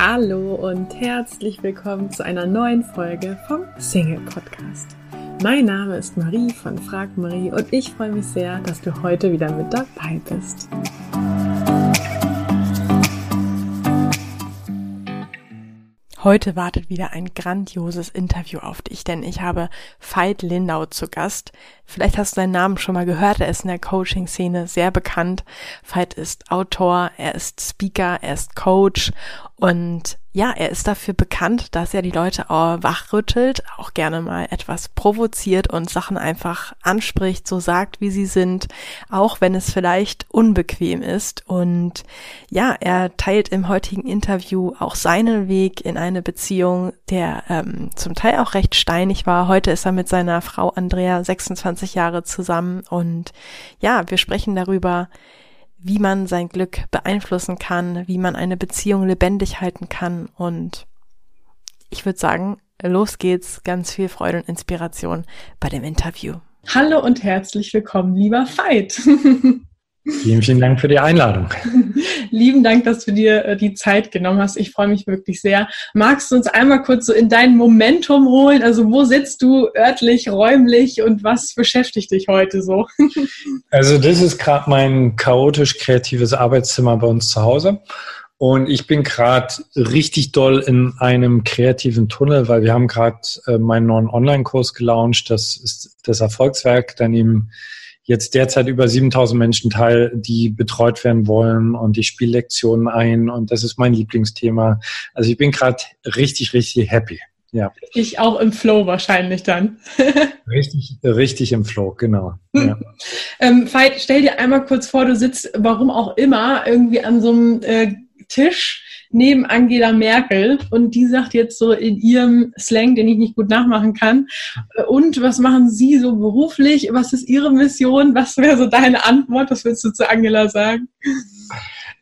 Hallo und herzlich willkommen zu einer neuen Folge vom Single Podcast. Mein Name ist Marie von Frag Marie und ich freue mich sehr, dass du heute wieder mit dabei bist. Heute wartet wieder ein grandioses Interview auf dich, denn ich habe Veit Lindau zu Gast. Vielleicht hast du seinen Namen schon mal gehört, er ist in der Coaching-Szene sehr bekannt. Veit ist Autor, er ist Speaker, er ist Coach und ja, er ist dafür bekannt, dass er die Leute wachrüttelt, auch gerne mal etwas provoziert und Sachen einfach anspricht, so sagt, wie sie sind, auch wenn es vielleicht unbequem ist. Und ja, er teilt im heutigen Interview auch seinen Weg in eine Beziehung, der ähm, zum Teil auch recht steinig war. Heute ist er mit seiner Frau Andrea 26 Jahre zusammen und ja, wir sprechen darüber, wie man sein Glück beeinflussen kann, wie man eine Beziehung lebendig halten kann. Und ich würde sagen, los geht's. Ganz viel Freude und Inspiration bei dem Interview. Hallo und herzlich willkommen, lieber Veit. Vielen, vielen Dank für die Einladung. Lieben Dank, dass du dir äh, die Zeit genommen hast. Ich freue mich wirklich sehr. Magst du uns einmal kurz so in dein Momentum holen? Also wo sitzt du örtlich, räumlich und was beschäftigt dich heute so? Also das ist gerade mein chaotisch kreatives Arbeitszimmer bei uns zu Hause. Und ich bin gerade richtig doll in einem kreativen Tunnel, weil wir haben gerade äh, meinen neuen Online-Kurs gelauncht. Das ist das Erfolgswerk. Daneben jetzt derzeit über 7000 Menschen teil, die betreut werden wollen und ich spiele Lektionen ein und das ist mein Lieblingsthema. Also ich bin gerade richtig, richtig happy. Ja. Ich auch im Flow wahrscheinlich dann. richtig, richtig im Flow, genau. Ja. ähm, Veit, stell dir einmal kurz vor, du sitzt, warum auch immer, irgendwie an so einem äh, Tisch neben Angela Merkel und die sagt jetzt so in ihrem Slang, den ich nicht gut nachmachen kann, äh, und was machen Sie so beruflich? Was ist Ihre Mission? Was wäre so deine Antwort? Was willst du zu Angela sagen?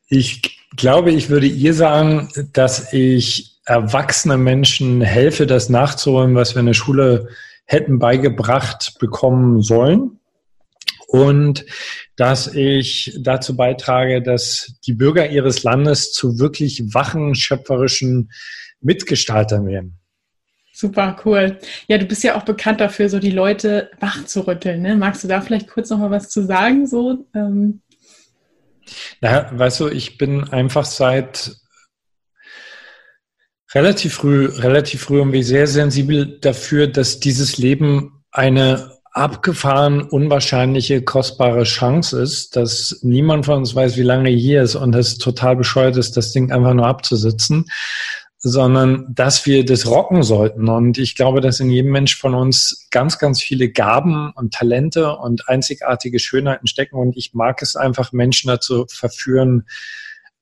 Ich glaube, ich würde ihr sagen, dass ich erwachsene Menschen helfe, das nachzuholen, was wir in der Schule hätten beigebracht bekommen sollen und dass ich dazu beitrage, dass die Bürger ihres Landes zu wirklich wachen, schöpferischen Mitgestaltern werden. Super, cool. Ja, du bist ja auch bekannt dafür, so die Leute wach zu rütteln. Ne? Magst du da vielleicht kurz noch mal was zu sagen? So, ähm? Na, weißt du, ich bin einfach seit relativ früh, relativ früh und wie sehr sensibel dafür, dass dieses Leben eine abgefahren unwahrscheinliche, kostbare Chance ist, dass niemand von uns weiß, wie lange hier ist und es total bescheuert ist, das Ding einfach nur abzusitzen, sondern dass wir das rocken sollten. Und ich glaube, dass in jedem Mensch von uns ganz, ganz viele Gaben und Talente und einzigartige Schönheiten stecken. Und ich mag es einfach, Menschen dazu verführen,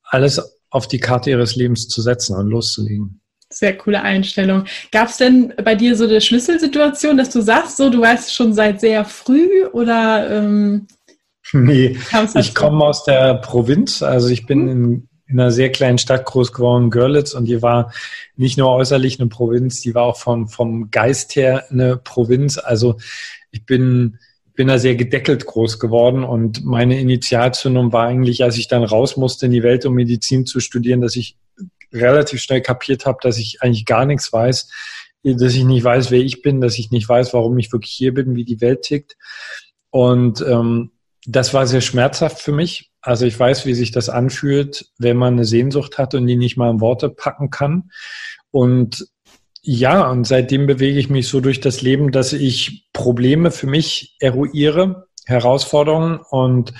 alles auf die Karte ihres Lebens zu setzen und loszulegen. Sehr coole Einstellung. Gab es denn bei dir so eine Schlüsselsituation, dass du sagst, so du weißt schon seit sehr früh oder? Ähm, nee, ich komme aus der Provinz. Also ich bin mhm. in, in, einer sehr kleinen Stadt groß geworden, Görlitz, und die war nicht nur äußerlich eine Provinz, die war auch vom, vom Geist her eine Provinz. Also ich bin bin da sehr gedeckelt groß geworden und meine Initialzündung war eigentlich, als ich dann raus musste in die Welt, um Medizin zu studieren, dass ich relativ schnell kapiert habe, dass ich eigentlich gar nichts weiß, dass ich nicht weiß, wer ich bin, dass ich nicht weiß, warum ich wirklich hier bin, wie die Welt tickt. Und ähm, das war sehr schmerzhaft für mich. Also ich weiß, wie sich das anfühlt, wenn man eine Sehnsucht hat und die nicht mal in Worte packen kann. Und ja, und seitdem bewege ich mich so durch das Leben, dass ich Probleme für mich eruiere, Herausforderungen und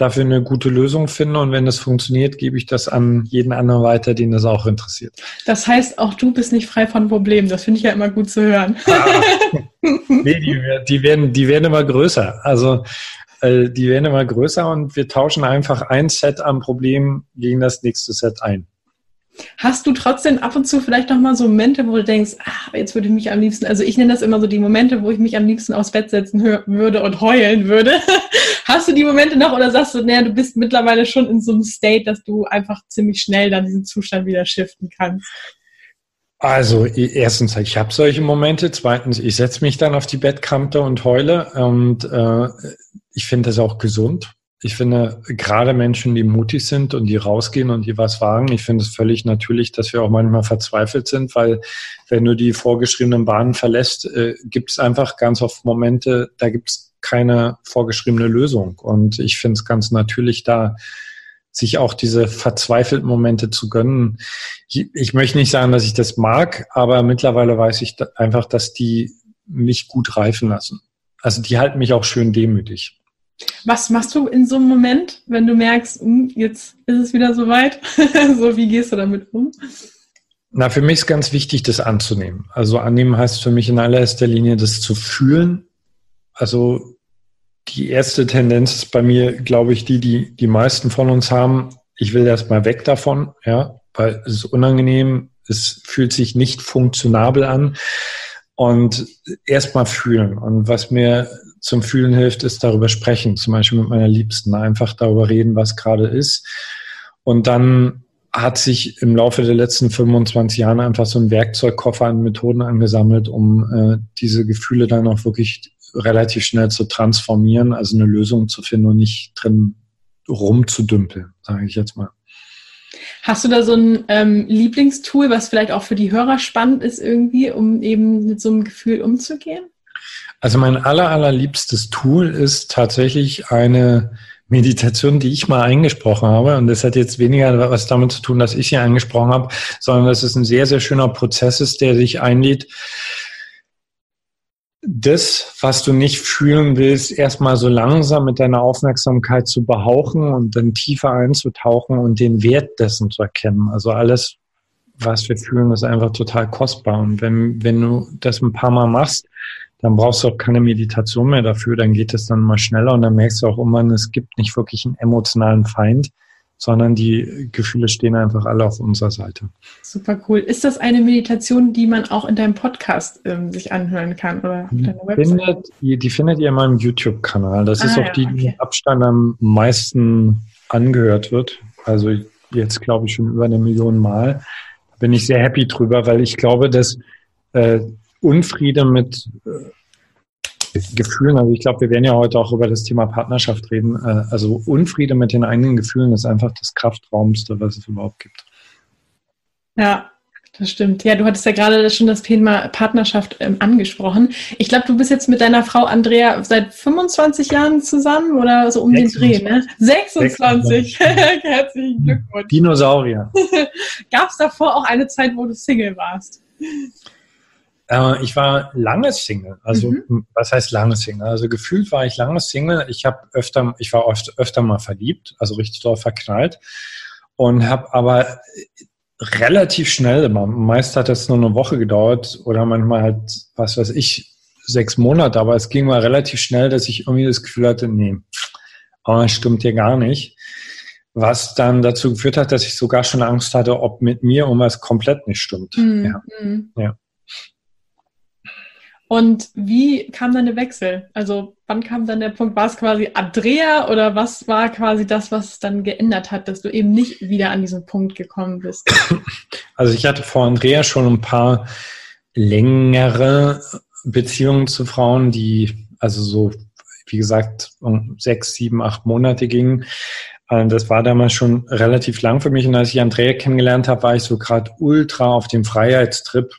dafür eine gute Lösung finde. Und wenn das funktioniert, gebe ich das an jeden anderen weiter, den das auch interessiert. Das heißt, auch du bist nicht frei von Problemen. Das finde ich ja immer gut zu hören. Ah, nee, die, die, werden, die werden immer größer. Also äh, die werden immer größer und wir tauschen einfach ein Set an Problemen gegen das nächste Set ein. Hast du trotzdem ab und zu vielleicht noch mal so Momente, wo du denkst, ach, jetzt würde ich mich am liebsten, also ich nenne das immer so die Momente, wo ich mich am liebsten aufs Bett setzen würde und heulen würde. Hast du die Momente noch oder sagst du, naja, du bist mittlerweile schon in so einem State, dass du einfach ziemlich schnell dann diesen Zustand wieder shiften kannst? Also erstens, ich habe solche Momente. Zweitens, ich setze mich dann auf die Bettkante und heule und äh, ich finde das auch gesund. Ich finde, gerade Menschen, die mutig sind und die rausgehen und die was wagen, ich finde es völlig natürlich, dass wir auch manchmal verzweifelt sind, weil wenn du die vorgeschriebenen Bahnen verlässt, äh, gibt es einfach ganz oft Momente, da gibt es keine vorgeschriebene Lösung. Und ich finde es ganz natürlich, da sich auch diese verzweifelten Momente zu gönnen. Ich, ich möchte nicht sagen, dass ich das mag, aber mittlerweile weiß ich einfach, dass die mich gut reifen lassen. Also die halten mich auch schön demütig. Was machst du in so einem Moment, wenn du merkst, hm, jetzt ist es wieder soweit? so, wie gehst du damit um? Na, für mich ist ganz wichtig, das anzunehmen. Also annehmen heißt für mich in allererster Linie, das zu fühlen. Also die erste Tendenz ist bei mir, glaube ich, die, die die meisten von uns haben. Ich will erstmal weg davon, ja, weil es ist unangenehm, es fühlt sich nicht funktionabel an und erstmal fühlen. Und was mir zum Fühlen hilft, ist darüber sprechen, zum Beispiel mit meiner Liebsten, einfach darüber reden, was gerade ist. Und dann hat sich im Laufe der letzten 25 Jahre einfach so ein Werkzeugkoffer an Methoden angesammelt, um äh, diese Gefühle dann auch wirklich relativ schnell zu transformieren, also eine Lösung zu finden und nicht drin rumzudümpeln, sage ich jetzt mal. Hast du da so ein ähm, Lieblingstool, was vielleicht auch für die Hörer spannend ist irgendwie, um eben mit so einem Gefühl umzugehen? Also mein aller, allerliebstes Tool ist tatsächlich eine Meditation, die ich mal eingesprochen habe. Und das hat jetzt weniger was damit zu tun, dass ich sie eingesprochen habe, sondern dass es ein sehr, sehr schöner Prozess ist, der dich einlädt, das, was du nicht fühlen willst, erstmal so langsam mit deiner Aufmerksamkeit zu behauchen und dann tiefer einzutauchen und den Wert dessen zu erkennen. Also alles, was wir fühlen, ist einfach total kostbar. Und wenn, wenn du das ein paar Mal machst, dann brauchst du auch keine Meditation mehr dafür, dann geht es dann mal schneller und dann merkst du auch irgendwann, es gibt nicht wirklich einen emotionalen Feind, sondern die Gefühle stehen einfach alle auf unserer Seite. Super cool. Ist das eine Meditation, die man auch in deinem Podcast ähm, sich anhören kann oder auf deiner Website? Findet, die, die findet ihr in meinem YouTube-Kanal. Das ah, ist auch ja, die, die okay. mit Abstand am meisten angehört wird. Also jetzt glaube ich schon über eine Million Mal. Bin ich sehr happy drüber, weil ich glaube, dass äh, Unfriede mit äh, Gefühlen, also ich glaube, wir werden ja heute auch über das Thema Partnerschaft reden. Äh, also Unfriede mit den eigenen Gefühlen ist einfach das Kraftraumste, was es überhaupt gibt. Ja, das stimmt. Ja, du hattest ja gerade schon das Thema Partnerschaft ähm, angesprochen. Ich glaube, du bist jetzt mit deiner Frau Andrea seit 25 Jahren zusammen oder so um 26. den Dreh, ne? 26. 26. Herzlichen Glückwunsch. Dinosaurier. Gab es davor auch eine Zeit, wo du Single warst? Äh, ich war lange Single. Also mhm. was heißt lange Single? Also gefühlt war ich lange Single. Ich habe öfter, ich war oft öfter mal verliebt, also richtig doll verknallt und habe aber relativ schnell immer. Meist hat das nur eine Woche gedauert oder manchmal halt, was weiß ich, sechs Monate. Aber es ging mal relativ schnell, dass ich irgendwie das Gefühl hatte, nee, aber das stimmt hier gar nicht. Was dann dazu geführt hat, dass ich sogar schon Angst hatte, ob mit mir irgendwas komplett nicht stimmt. Mhm. Ja. Mhm. ja. Und wie kam dann der Wechsel? Also wann kam dann der Punkt? War es quasi Andrea oder was war quasi das, was dann geändert hat, dass du eben nicht wieder an diesen Punkt gekommen bist? Also ich hatte vor Andrea schon ein paar längere Beziehungen zu Frauen, die also so, wie gesagt, um sechs, sieben, acht Monate gingen. Äh, das war damals schon relativ lang für mich. Und als ich Andrea kennengelernt habe, war ich so gerade ultra auf dem Freiheitstrip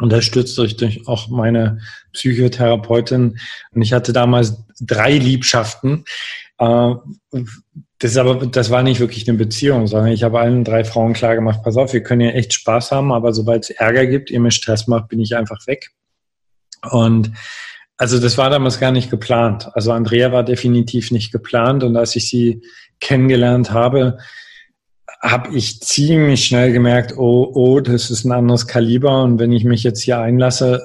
unterstützt durch, durch auch meine Psychotherapeutin. Und ich hatte damals drei Liebschaften. Äh, das, aber, das war nicht wirklich eine Beziehung, sondern ich habe allen drei Frauen klar gemacht, pass auf, wir können ja echt Spaß haben, aber sobald es Ärger gibt, ihr mir Stress macht, bin ich einfach weg. Und also das war damals gar nicht geplant. Also Andrea war definitiv nicht geplant. Und als ich sie kennengelernt habe, habe ich ziemlich schnell gemerkt, oh, oh, das ist ein anderes Kaliber und wenn ich mich jetzt hier einlasse,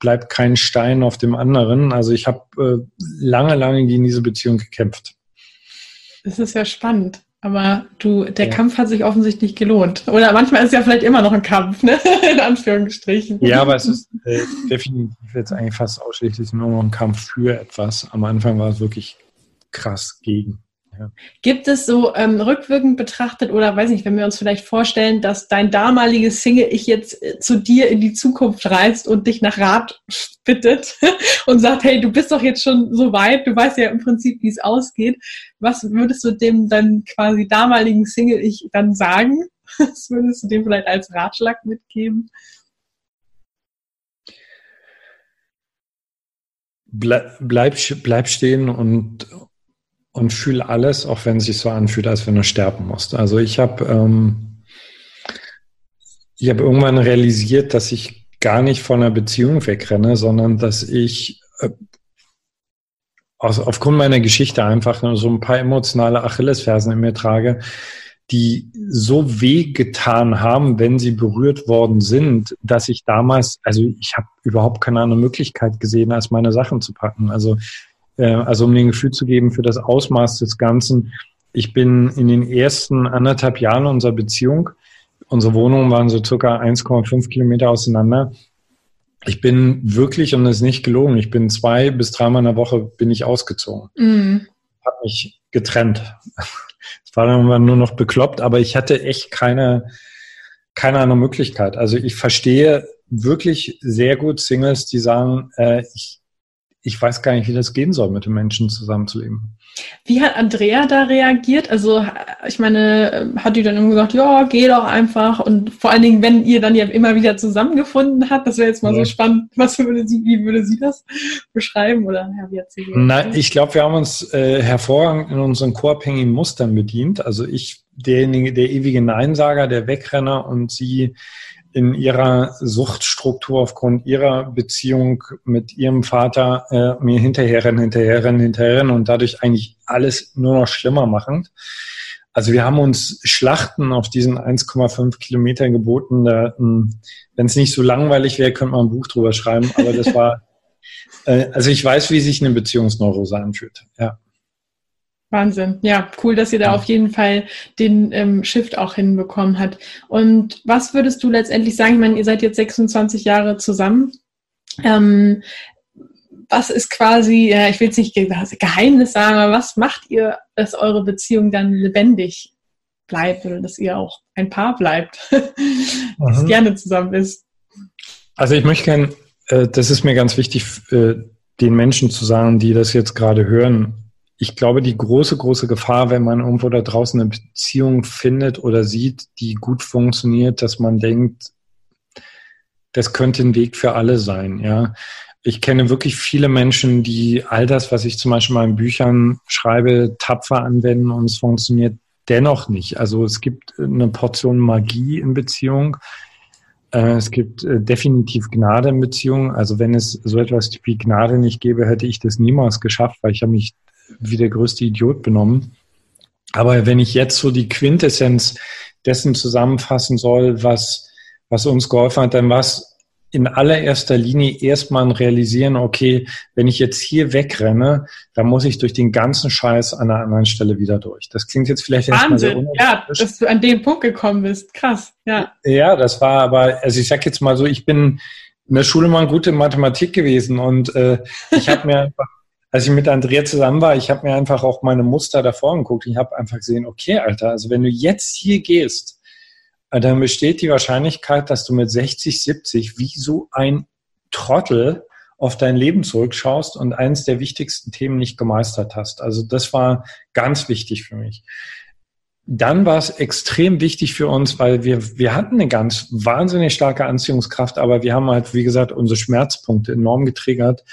bleibt kein Stein auf dem anderen. Also ich habe äh, lange, lange gegen diese Beziehung gekämpft. Das ist ja spannend. Aber du, der ja. Kampf hat sich offensichtlich gelohnt. Oder manchmal ist es ja vielleicht immer noch ein Kampf, ne? In Anführungsstrichen. Ja, aber es ist äh, definitiv jetzt eigentlich fast ausschließlich nur noch ein Kampf für etwas. Am Anfang war es wirklich krass gegen. Gibt es so ähm, rückwirkend betrachtet oder weiß nicht, wenn wir uns vielleicht vorstellen, dass dein damaliges Single ich jetzt äh, zu dir in die Zukunft reist und dich nach Rat bittet und sagt, hey, du bist doch jetzt schon so weit, du weißt ja im Prinzip, wie es ausgeht. Was würdest du dem dann quasi damaligen Single ich dann sagen? Was würdest du dem vielleicht als Ratschlag mitgeben? bleib, bleib stehen und, und fühl alles, auch wenn es sich so anfühlt, als wenn du sterben musst. Also ich habe ähm, ich irgendwann realisiert, dass ich gar nicht von einer Beziehung wegrenne, sondern dass ich äh, aus, aufgrund meiner Geschichte einfach so ein paar emotionale Achillesfersen in mir trage, die so weh getan haben, wenn sie berührt worden sind, dass ich damals, also ich habe überhaupt keine andere Möglichkeit gesehen, als meine Sachen zu packen. Also, äh, also um den Gefühl zu geben für das Ausmaß des Ganzen. Ich bin in den ersten anderthalb Jahren unserer Beziehung, unsere Wohnungen waren so circa 1,5 Kilometer auseinander. Ich bin wirklich, und das ist nicht gelogen, ich bin zwei bis dreimal in der Woche bin ich ausgezogen. Mhm. Habe mich getrennt. Es war dann nur noch bekloppt, aber ich hatte echt keine, keine andere Möglichkeit. Also ich verstehe wirklich sehr gut Singles, die sagen, äh, ich, ich weiß gar nicht, wie das gehen soll, mit den Menschen zusammenzuleben. Wie hat Andrea da reagiert? Also, ich meine, hat die dann immer gesagt, ja, geh doch einfach. Und vor allen Dingen, wenn ihr dann ja immer wieder zusammengefunden habt, das wäre jetzt mal ja. so spannend. Was würde sie, wie würde sie das beschreiben? Oder ja, wie hat sie Na, ich glaube, wir haben uns äh, hervorragend in unseren co-abhängigen Mustern bedient. Also ich, derjenige, der ewige Neinsager, der Wegrenner und sie in ihrer Suchtstruktur aufgrund ihrer Beziehung mit ihrem Vater äh, mir hinterherrennen, hinterherrennen, hinterherrennen und dadurch eigentlich alles nur noch schlimmer machend. Also wir haben uns Schlachten auf diesen 1,5 Kilometer geboten. Hm, Wenn es nicht so langweilig wäre, könnte man ein Buch drüber schreiben. Aber das war, äh, also ich weiß, wie sich eine Beziehungsneurose anfühlt. Ja. Wahnsinn. Ja, cool, dass ihr da auf jeden Fall den ähm, Shift auch hinbekommen hat. Und was würdest du letztendlich sagen? Ich meine, ihr seid jetzt 26 Jahre zusammen. Ähm, was ist quasi, ja, ich will jetzt nicht Geheimnis sagen, aber was macht ihr, dass eure Beziehung dann lebendig bleibt oder dass ihr auch ein Paar bleibt, das mhm. gerne zusammen ist? Also ich möchte gerne, äh, das ist mir ganz wichtig, äh, den Menschen zu sagen, die das jetzt gerade hören, ich glaube, die große, große Gefahr, wenn man irgendwo da draußen eine Beziehung findet oder sieht, die gut funktioniert, dass man denkt, das könnte ein Weg für alle sein, ja. Ich kenne wirklich viele Menschen, die all das, was ich zum Beispiel in meinen Büchern schreibe, tapfer anwenden und es funktioniert dennoch nicht. Also es gibt eine Portion Magie in Beziehung. Äh, es gibt äh, definitiv Gnade in Beziehung. Also wenn es so etwas wie Gnade nicht gäbe, hätte ich das niemals geschafft, weil ich habe mich wie der größte Idiot benommen. Aber wenn ich jetzt so die Quintessenz dessen zusammenfassen soll, was, was uns geholfen hat, dann war es in allererster Linie erstmal ein Realisieren, okay, wenn ich jetzt hier wegrenne, dann muss ich durch den ganzen Scheiß an einer anderen Stelle wieder durch. Das klingt jetzt vielleicht erstmal sehr Ja, dass du an den Punkt gekommen bist. Krass, ja. Ja, das war aber, also ich sag jetzt mal so, ich bin in der Schule mal gut in Mathematik gewesen und äh, ich habe mir einfach als ich mit Andrea zusammen war, ich habe mir einfach auch meine Muster davor angeguckt. Ich habe einfach gesehen, okay, Alter, also wenn du jetzt hier gehst, dann besteht die Wahrscheinlichkeit, dass du mit 60, 70 wie so ein Trottel auf dein Leben zurückschaust und eines der wichtigsten Themen nicht gemeistert hast. Also das war ganz wichtig für mich. Dann war es extrem wichtig für uns, weil wir, wir hatten eine ganz wahnsinnig starke Anziehungskraft, aber wir haben halt, wie gesagt, unsere Schmerzpunkte enorm getriggert.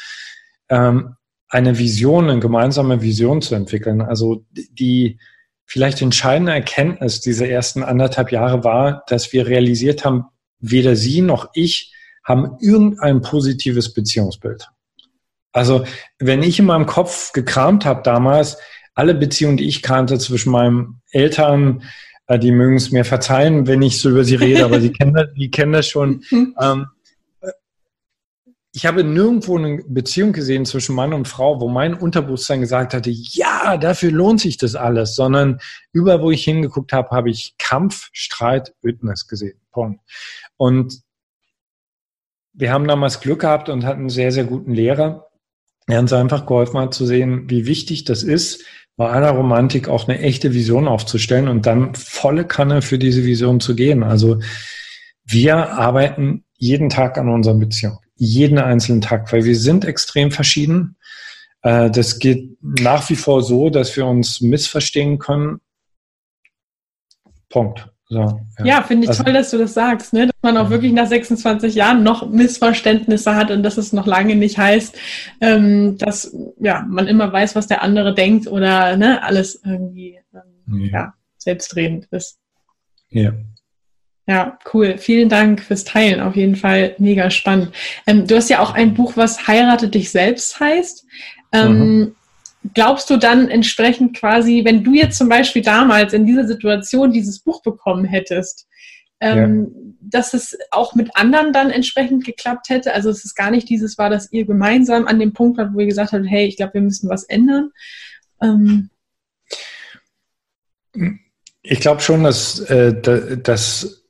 Ähm, eine Vision, eine gemeinsame Vision zu entwickeln. Also die vielleicht entscheidende Erkenntnis dieser ersten anderthalb Jahre war, dass wir realisiert haben, weder sie noch ich haben irgendein positives Beziehungsbild. Also wenn ich in meinem Kopf gekramt habe damals, alle Beziehungen, die ich kannte zwischen meinen Eltern, äh, die mögen es mir verzeihen, wenn ich so über sie rede, aber sie kennen das, die kennen das schon. Ähm, ich habe nirgendwo eine Beziehung gesehen zwischen Mann und Frau, wo mein Unterbewusstsein gesagt hatte, ja, dafür lohnt sich das alles, sondern überall, wo ich hingeguckt habe, habe ich Kampf, Streit, Witness gesehen. Punkt. Und wir haben damals Glück gehabt und hatten einen sehr, sehr guten Lehrer, der uns einfach geholfen hat zu sehen, wie wichtig das ist, bei aller Romantik auch eine echte Vision aufzustellen und dann volle Kanne für diese Vision zu gehen. Also wir arbeiten jeden Tag an unserer Beziehung, jeden einzelnen Tag, weil wir sind extrem verschieden. Äh, das geht nach wie vor so, dass wir uns missverstehen können. Punkt. So, ja, ja finde ich also, toll, dass du das sagst, ne? dass man auch wirklich nach 26 Jahren noch Missverständnisse hat und dass es noch lange nicht heißt, ähm, dass ja, man immer weiß, was der andere denkt oder ne, alles irgendwie ähm, ja. ja selbstredend ist. Ja. Ja, cool. Vielen Dank fürs Teilen. Auf jeden Fall mega spannend. Ähm, du hast ja auch ein Buch, was Heirate dich selbst heißt. Ähm, mhm glaubst du dann entsprechend quasi, wenn du jetzt zum Beispiel damals in dieser Situation dieses Buch bekommen hättest, ähm, ja. dass es auch mit anderen dann entsprechend geklappt hätte? Also es ist gar nicht dieses war, dass ihr gemeinsam an dem Punkt wart, wo ihr gesagt habt, hey, ich glaube, wir müssen was ändern. Ähm. Ich glaube schon, dass, äh, dass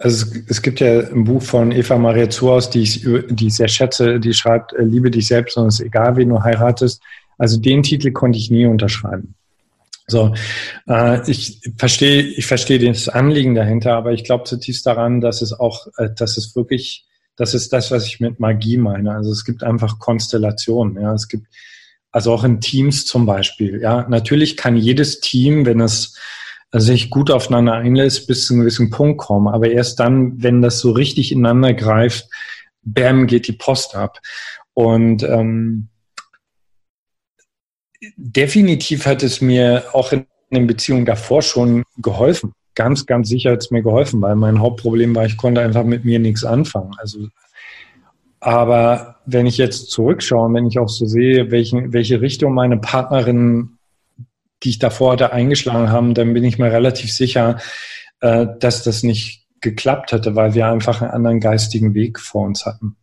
also es, es, gibt ja ein Buch von Eva Maria Zuhaus, die ich, die ich sehr schätze, die schreibt, äh, liebe dich selbst und es ist egal, wen du heiratest. Also den Titel konnte ich nie unterschreiben. So, äh, ich verstehe, ich verstehe das Anliegen dahinter, aber ich glaube zutiefst daran, dass es auch, äh, dass es wirklich, das ist das, was ich mit Magie meine. Also es gibt einfach Konstellationen. Ja, es gibt also auch in Teams zum Beispiel. Ja, natürlich kann jedes Team, wenn es also sich gut aufeinander einlässt, bis zu einem gewissen Punkt kommen. Aber erst dann, wenn das so richtig ineinander greift, bam, geht die Post ab. Und ähm, definitiv hat es mir auch in den Beziehungen davor schon geholfen. Ganz, ganz sicher hat es mir geholfen, weil mein Hauptproblem war, ich konnte einfach mit mir nichts anfangen. Also, aber wenn ich jetzt zurückschaue, wenn ich auch so sehe, welchen, welche Richtung meine Partnerin die ich davor hatte, eingeschlagen haben, dann bin ich mir relativ sicher, äh, dass das nicht geklappt hätte, weil wir einfach einen anderen geistigen Weg vor uns hatten.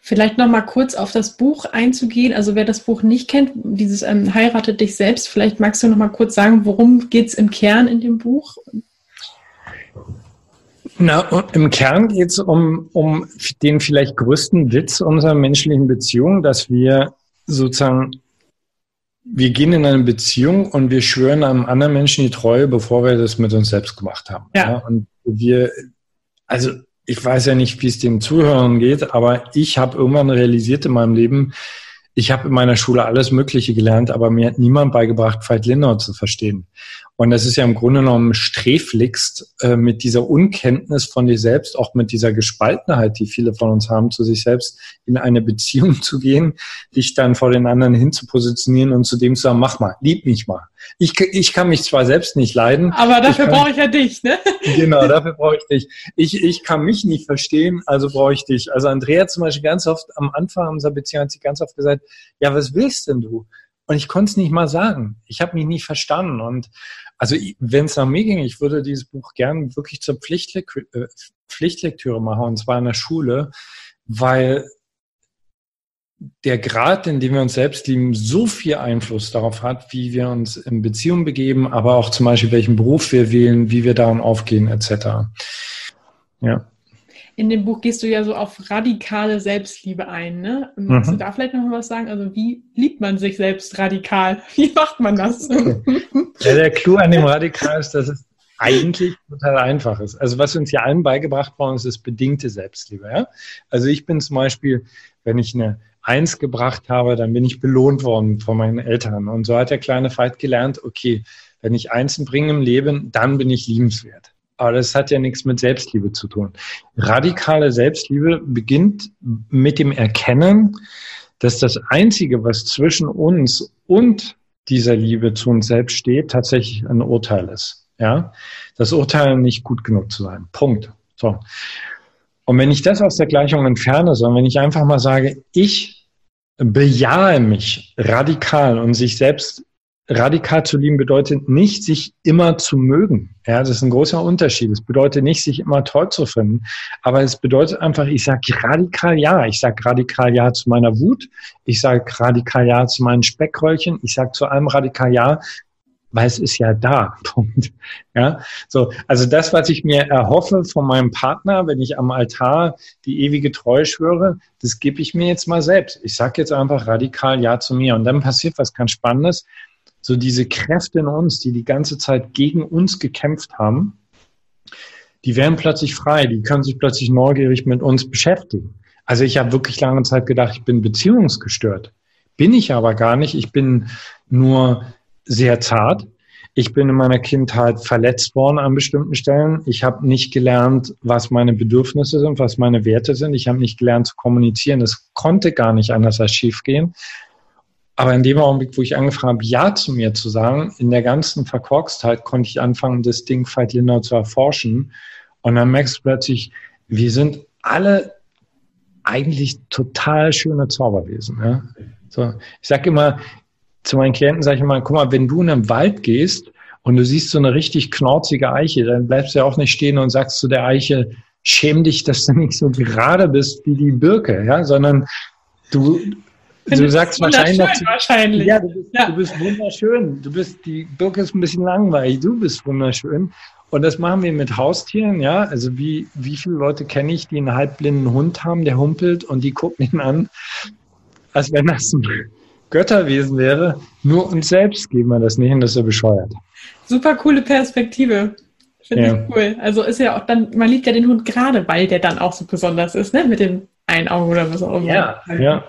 Vielleicht noch mal kurz auf das Buch einzugehen. Also wer das Buch nicht kennt, dieses ähm, Heirate dich selbst, vielleicht magst du noch mal kurz sagen, worum geht es im Kern in dem Buch? Na, im Kern geht es um, um den vielleicht größten Witz unserer menschlichen Beziehung, dass wir sozusagen wir gehen in eine Beziehung und wir schwören einem anderen Menschen die Treue, bevor wir das mit uns selbst gemacht haben. Ja. ja und wir, also ich weiß ja nicht, wie es den Zuhörern geht, aber ich habe irgendwann realisiert in meinem Leben, ich habe in meiner Schule alles Mögliche gelernt, aber mir hat niemand beigebracht, Veit Lindau zu verstehen. Und das ist ja im Grunde genommen sträflichst äh, mit dieser Unkenntnis von dir selbst, auch mit dieser Gespaltenheit, die viele von uns haben, zu sich selbst in eine Beziehung zu gehen, dich dann vor den anderen hinzupositionieren und zu dem zu sagen, mach mal, lieb mich mal. Ich, ich kann mich zwar selbst nicht leiden. Aber dafür brauche ich ja dich, ne? Genau, dafür brauche ich dich. Ich, ich kann mich nicht verstehen, also brauche ich dich. Also Andrea zum Beispiel ganz oft am Anfang unserer Beziehung hat sie ganz oft gesagt, ja, was willst denn du? Und ich konnte es nicht mal sagen. Ich habe mich nicht verstanden. Und also wenn es nach mir ging, ich würde dieses Buch gern wirklich zur Pflichtlektüre, äh, Pflichtlektüre machen, und zwar in der Schule, weil der Grad, in dem wir uns selbst lieben, so viel Einfluss darauf hat, wie wir uns in Beziehungen begeben, aber auch zum Beispiel, welchen Beruf wir wählen, wie wir daran aufgehen, etc. Ja in dem Buch gehst du ja so auf radikale Selbstliebe ein. Ne? Magst mhm. du da vielleicht noch was sagen? Also wie liebt man sich selbst radikal? Wie macht man das? ja, der Clou an dem Radikal ist, dass es eigentlich total einfach ist. Also was uns ja allen beigebracht worden ist, ist bedingte Selbstliebe. Ja? Also ich bin zum Beispiel, wenn ich eine Eins gebracht habe, dann bin ich belohnt worden von meinen Eltern. Und so hat der kleine Veit gelernt, okay, wenn ich Einsen bringe im Leben, dann bin ich liebenswert. Aber das hat ja nichts mit Selbstliebe zu tun. Radikale Selbstliebe beginnt mit dem Erkennen, dass das Einzige, was zwischen uns und dieser Liebe zu uns selbst steht, tatsächlich ein Urteil ist. Ja, das Urteil nicht gut genug zu sein. Punkt. So. Und wenn ich das aus der Gleichung entferne, sondern wenn ich einfach mal sage, ich bejahe mich radikal und sich selbst radikal zu lieben bedeutet nicht, sich immer zu mögen. Ja, das ist ein großer Unterschied. Es bedeutet nicht, sich immer toll zu finden. Aber es bedeutet einfach, ich sage radikal ja. Ich sage radikal ja zu meiner Wut. Ich sage radikal ja zu meinen Speckröllchen. Ich sage zu allem radikal ja, weil es ist ja da. Punkt. Ja, so. Also das, was ich mir erhoffe von meinem Partner, wenn ich am Altar die ewige Treue schwöre, das gebe ich mir jetzt mal selbst. Ich sage jetzt einfach radikal Ja zu mir. Und dann passiert was ganz Spannendes. So diese Kräfte in uns, die die ganze Zeit gegen uns gekämpft haben, die werden plötzlich frei. Die können sich plötzlich neugierig mit uns beschäftigen. Also ich habe wirklich lange Zeit gedacht, ich bin beziehungsgestört. Bin ich aber gar nicht. Ich bin nur sehr zart. Ich bin in meiner Kindheit verletzt worden an bestimmten Stellen. Ich habe nicht gelernt, was meine Bedürfnisse sind, was meine Werte sind. Ich habe nicht gelernt zu kommunizieren. Es konnte gar nicht anders als schief gehen. Aber in dem Augenblick, wo ich angefangen habe, Ja zu mir zu sagen, in der ganzen Verkorkstheit konnte ich anfangen, das Ding Veit Lindau zu erforschen. Und dann merkst du plötzlich, wir sind alle eigentlich total schöne Zauberwesen. Ja? So, ich sage immer, zu meinen Klienten sage ich immer, guck mal, wenn du in einen Wald gehst und du siehst so eine richtig knorzige Eiche, dann bleibst du ja auch nicht stehen und sagst zu der Eiche, schäm dich, dass du nicht so gerade bist wie die Birke, ja, sondern du, du sagst wahrscheinlich, noch, wahrscheinlich. Ja, du bist, ja. du bist wunderschön. Du bist, die Birke ist ein bisschen langweilig, du bist wunderschön. Und das machen wir mit Haustieren, ja. Also wie, wie viele Leute kenne ich, die einen halbblinden Hund haben, der humpelt und die gucken ihn an, als wenn das ein Götterwesen wäre. Nur uns selbst geben wir das nicht und das ist ja bescheuert. Super coole Perspektive. Finde ja. ich cool. Also ist ja auch dann, man liebt ja den Hund gerade, weil der dann auch so besonders ist, ne? Mit dem einen Auge oder was auch immer. Ja, ja.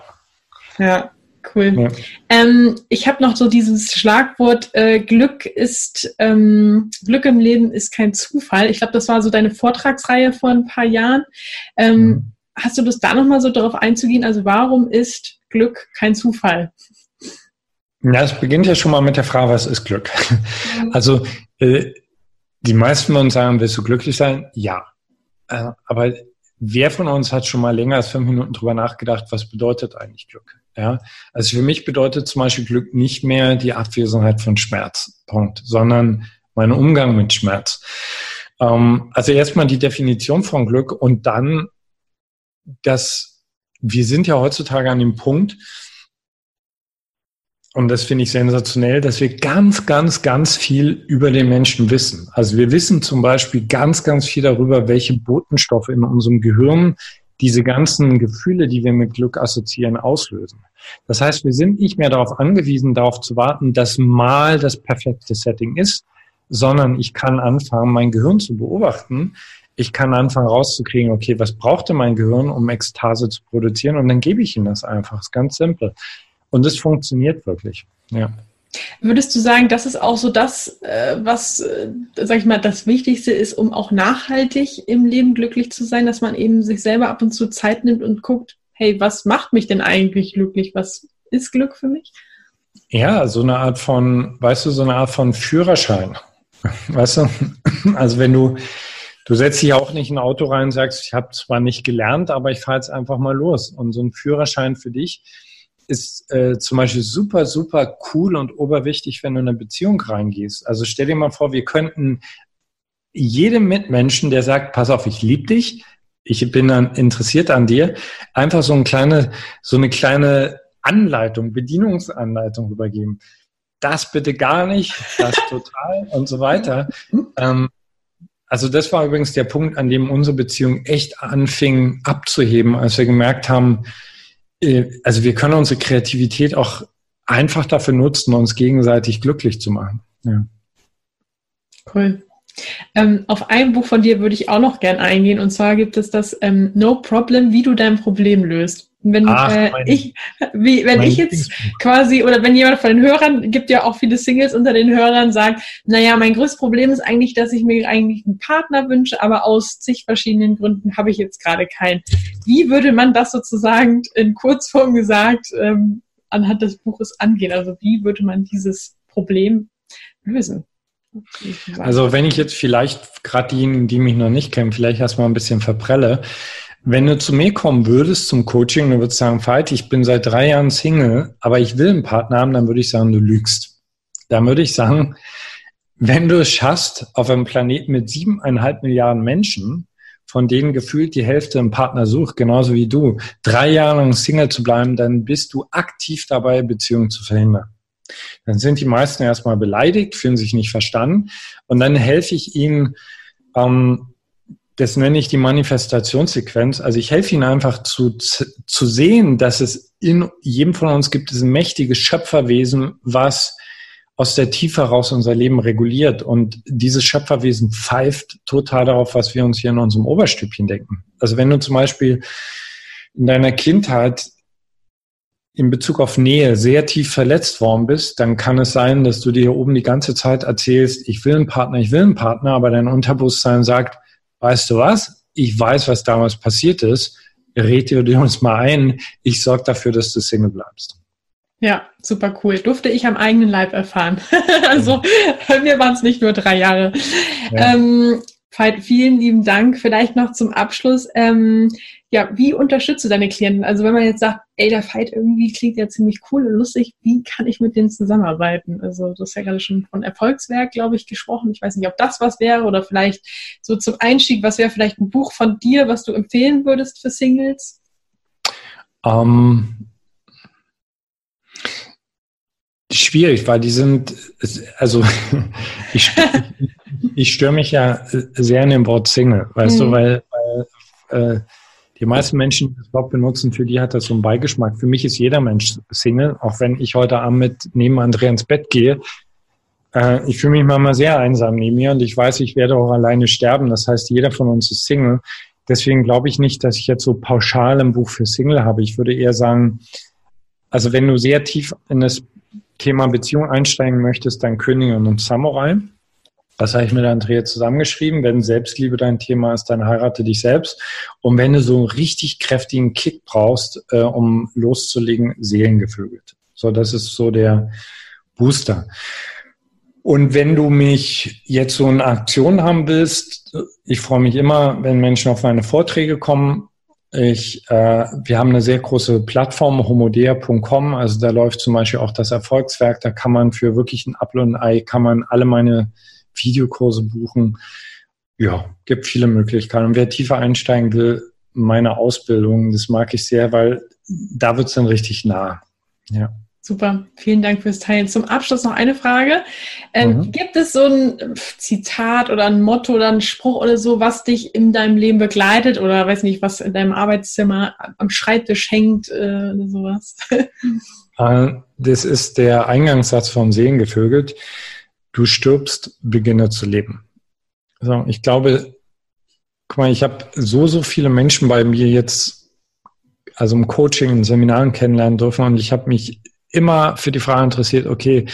Ja, cool. Ja. Ähm, ich habe noch so dieses Schlagwort, äh, Glück ist, ähm, Glück im Leben ist kein Zufall. Ich glaube, das war so deine Vortragsreihe vor ein paar Jahren. Ähm, mhm. Hast du das da nochmal so darauf einzugehen? Also warum ist Glück kein Zufall? Ja, es beginnt ja schon mal mit der Frage, was ist Glück? Also äh, die meisten von uns sagen, willst du glücklich sein? Ja. Äh, aber wer von uns hat schon mal länger als fünf Minuten drüber nachgedacht, was bedeutet eigentlich Glück? Ja, also für mich bedeutet zum Beispiel Glück nicht mehr die Abwesenheit von Schmerz, Punkt, sondern mein Umgang mit Schmerz. Ähm, also erstmal die Definition von Glück und dann, dass wir sind ja heutzutage an dem Punkt, und das finde ich sensationell, dass wir ganz, ganz, ganz viel über den Menschen wissen. Also wir wissen zum Beispiel ganz, ganz viel darüber, welche Botenstoffe in unserem Gehirn diese ganzen Gefühle, die wir mit Glück assoziieren, auslösen. Das heißt, wir sind nicht mehr darauf angewiesen, darauf zu warten, dass mal das perfekte Setting ist, sondern ich kann anfangen, mein Gehirn zu beobachten. Ich kann anfangen rauszukriegen, okay, was brauchte mein Gehirn, um Ekstase zu produzieren? Und dann gebe ich ihm das einfach. Ist ganz simpel. Und es funktioniert wirklich. Ja. Würdest du sagen, das ist auch so das, äh, was, äh, sag ich mal, das Wichtigste ist, um auch nachhaltig im Leben glücklich zu sein, dass man eben sich selber ab und zu Zeit nimmt und guckt, hey, was macht mich denn eigentlich glücklich? Was ist Glück für mich? Ja, so eine Art von, weißt du, so eine Art von Führerschein. Weißt du? Also wenn du, du setzt dich auch nicht in ein Auto rein und sagst, ich habe zwar nicht gelernt, aber ich fahre jetzt einfach mal los. Und so ein Führerschein für dich ist äh, zum Beispiel super, super cool und oberwichtig, wenn du in eine Beziehung reingehst. Also stell dir mal vor, wir könnten jedem Mitmenschen, der sagt, pass auf, ich liebe dich, ich bin dann interessiert an dir, einfach so eine kleine, so eine kleine Anleitung, Bedienungsanleitung übergeben. Das bitte gar nicht, das total und so weiter. Ähm, also das war übrigens der Punkt, an dem unsere Beziehung echt anfing abzuheben, als wir gemerkt haben, also wir können unsere Kreativität auch einfach dafür nutzen, uns gegenseitig glücklich zu machen. Ja. Cool. Ähm, auf ein Buch von dir würde ich auch noch gern eingehen und zwar gibt es das ähm, No Problem, wie du dein Problem löst. Wenn Ach, äh, ich, wie, wenn ich jetzt quasi, oder wenn jemand von den Hörern, gibt ja auch viele Singles unter den Hörern, sagt, naja, mein größtes Problem ist eigentlich, dass ich mir eigentlich einen Partner wünsche, aber aus zig verschiedenen Gründen habe ich jetzt gerade keinen. Wie würde man das sozusagen in Kurzform gesagt ähm, anhand des Buches angehen? Also wie würde man dieses Problem lösen? Also wenn ich jetzt vielleicht gerade diejenigen, die mich noch nicht kennen, vielleicht erstmal ein bisschen verprelle, wenn du zu mir kommen würdest zum Coaching, du würdest sagen, Veit, ich bin seit drei Jahren Single, aber ich will einen Partner haben, dann würde ich sagen, du lügst. Dann würde ich sagen, wenn du es schaffst, auf einem Planeten mit siebeneinhalb Milliarden Menschen, von denen gefühlt die Hälfte einen Partner sucht, genauso wie du, drei Jahre lang Single zu bleiben, dann bist du aktiv dabei, Beziehungen zu verhindern. Dann sind die meisten erstmal beleidigt, fühlen sich nicht verstanden und dann helfe ich ihnen, ähm, das nenne ich die Manifestationssequenz. Also ich helfe ihnen einfach zu, zu sehen, dass es in jedem von uns gibt ein mächtiges Schöpferwesen, was aus der Tiefe heraus unser Leben reguliert. Und dieses Schöpferwesen pfeift total darauf, was wir uns hier in unserem Oberstübchen denken. Also wenn du zum Beispiel in deiner Kindheit in Bezug auf Nähe sehr tief verletzt worden bist, dann kann es sein, dass du dir oben die ganze Zeit erzählst, ich will einen Partner, ich will einen Partner, aber dein Unterbewusstsein sagt, weißt du was, ich weiß, was damals passiert ist, red dir uns mal ein, ich sorge dafür, dass du Single bleibst. Ja, super cool. Durfte ich am eigenen Leib erfahren. also bei mir waren es nicht nur drei Jahre. Ja. Ähm, vielen lieben Dank. Vielleicht noch zum Abschluss. Ähm, ja, wie unterstützt du deine Klienten? Also wenn man jetzt sagt, ey, der Fight irgendwie klingt ja ziemlich cool und lustig, wie kann ich mit denen zusammenarbeiten? Also du hast ja gerade schon von Erfolgswerk, glaube ich, gesprochen. Ich weiß nicht, ob das was wäre oder vielleicht so zum Einstieg, was wäre vielleicht ein Buch von dir, was du empfehlen würdest für Singles? Um, ähm, schwierig, weil die sind, also ich, ich störe mich ja sehr in dem Wort Single, weißt mhm. du, weil, weil äh, die meisten Menschen, die das Wort benutzen, für die hat das so einen Beigeschmack. Für mich ist jeder Mensch Single, auch wenn ich heute Abend mit neben Andrea ins Bett gehe. Äh, ich fühle mich manchmal sehr einsam neben mir und ich weiß, ich werde auch alleine sterben. Das heißt, jeder von uns ist Single. Deswegen glaube ich nicht, dass ich jetzt so pauschal ein Buch für Single habe. Ich würde eher sagen, also wenn du sehr tief in das Thema Beziehung einsteigen möchtest, dann Königin und Samurai. Das habe ich mit Andrea zusammengeschrieben. Wenn Selbstliebe dein Thema ist, dann heirate dich selbst. Und wenn du so einen richtig kräftigen Kick brauchst, äh, um loszulegen, Seelengevögelt. So, das ist so der Booster. Und wenn du mich jetzt so in Aktion haben willst, ich freue mich immer, wenn Menschen auf meine Vorträge kommen. Ich, äh, wir haben eine sehr große Plattform, homodea.com. Also da läuft zum Beispiel auch das Erfolgswerk. Da kann man für wirklich ein Apfel und ein Ei, kann man alle meine Videokurse buchen. Ja, gibt viele Möglichkeiten. Und wer tiefer einsteigen will, meine Ausbildung, das mag ich sehr, weil da wird es dann richtig nah. Ja. Super, vielen Dank fürs Teilen. Zum Abschluss noch eine Frage. Ähm, mhm. Gibt es so ein Zitat oder ein Motto oder ein Spruch oder so, was dich in deinem Leben begleitet oder weiß nicht, was in deinem Arbeitszimmer am Schreibtisch hängt äh, oder sowas? Äh, das ist der Eingangssatz vom Seelengevögelt du stirbst, beginne zu leben. Also ich glaube, guck mal, ich habe so, so viele Menschen bei mir jetzt, also im Coaching, in Seminaren kennenlernen dürfen und ich habe mich immer für die Frage interessiert, okay,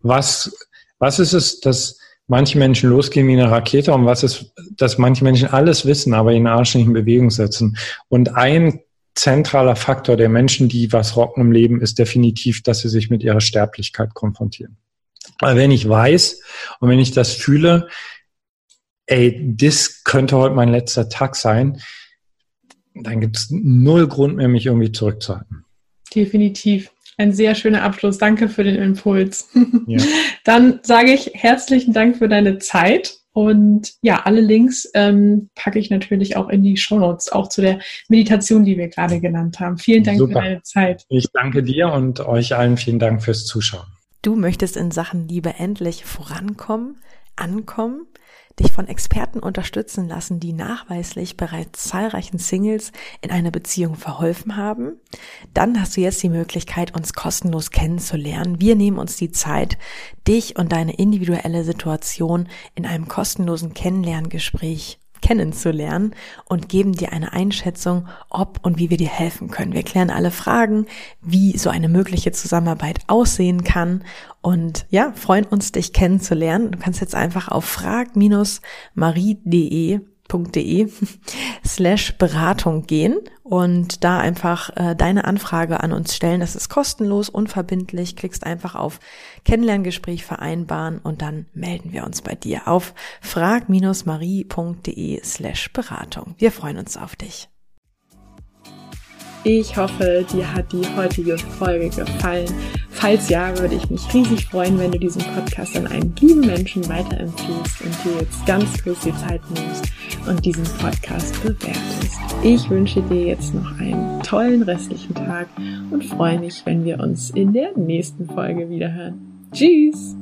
was, was ist es, dass manche Menschen losgehen wie eine Rakete und was ist, dass manche Menschen alles wissen, aber ihren Arsch nicht in Bewegung setzen. Und ein zentraler Faktor der Menschen, die was rocken im Leben, ist definitiv, dass sie sich mit ihrer Sterblichkeit konfrontieren. Weil wenn ich weiß und wenn ich das fühle, ey, das könnte heute mein letzter Tag sein, dann gibt es null Grund mehr, mich irgendwie zurückzuhalten. Definitiv. Ein sehr schöner Abschluss. Danke für den Impuls. Ja. Dann sage ich herzlichen Dank für deine Zeit. Und ja, alle Links ähm, packe ich natürlich auch in die Show Notes, auch zu der Meditation, die wir gerade genannt haben. Vielen Dank Super. für deine Zeit. Ich danke dir und euch allen vielen Dank fürs Zuschauen. Du möchtest in Sachen Liebe endlich vorankommen, ankommen, dich von Experten unterstützen lassen, die nachweislich bereits zahlreichen Singles in einer Beziehung verholfen haben? Dann hast du jetzt die Möglichkeit, uns kostenlos kennenzulernen. Wir nehmen uns die Zeit, dich und deine individuelle Situation in einem kostenlosen Kennenlerngespräch kennenzulernen und geben dir eine Einschätzung, ob und wie wir dir helfen können. Wir klären alle Fragen, wie so eine mögliche Zusammenarbeit aussehen kann und ja, freuen uns, dich kennenzulernen. Du kannst jetzt einfach auf frag-marie.de www.de slash Beratung gehen und da einfach äh, deine Anfrage an uns stellen. Das ist kostenlos, unverbindlich. Klickst einfach auf Kennenlerngespräch vereinbaren und dann melden wir uns bei dir auf frag-marie.de slash Beratung. Wir freuen uns auf dich. Ich hoffe, dir hat die heutige Folge gefallen. Falls ja, würde ich mich riesig freuen, wenn du diesen Podcast an einen lieben Menschen weiterempfiehlst und dir jetzt ganz kurz die Zeit nimmst und diesen Podcast bewertest. Ich wünsche dir jetzt noch einen tollen restlichen Tag und freue mich, wenn wir uns in der nächsten Folge wiederhören. Tschüss!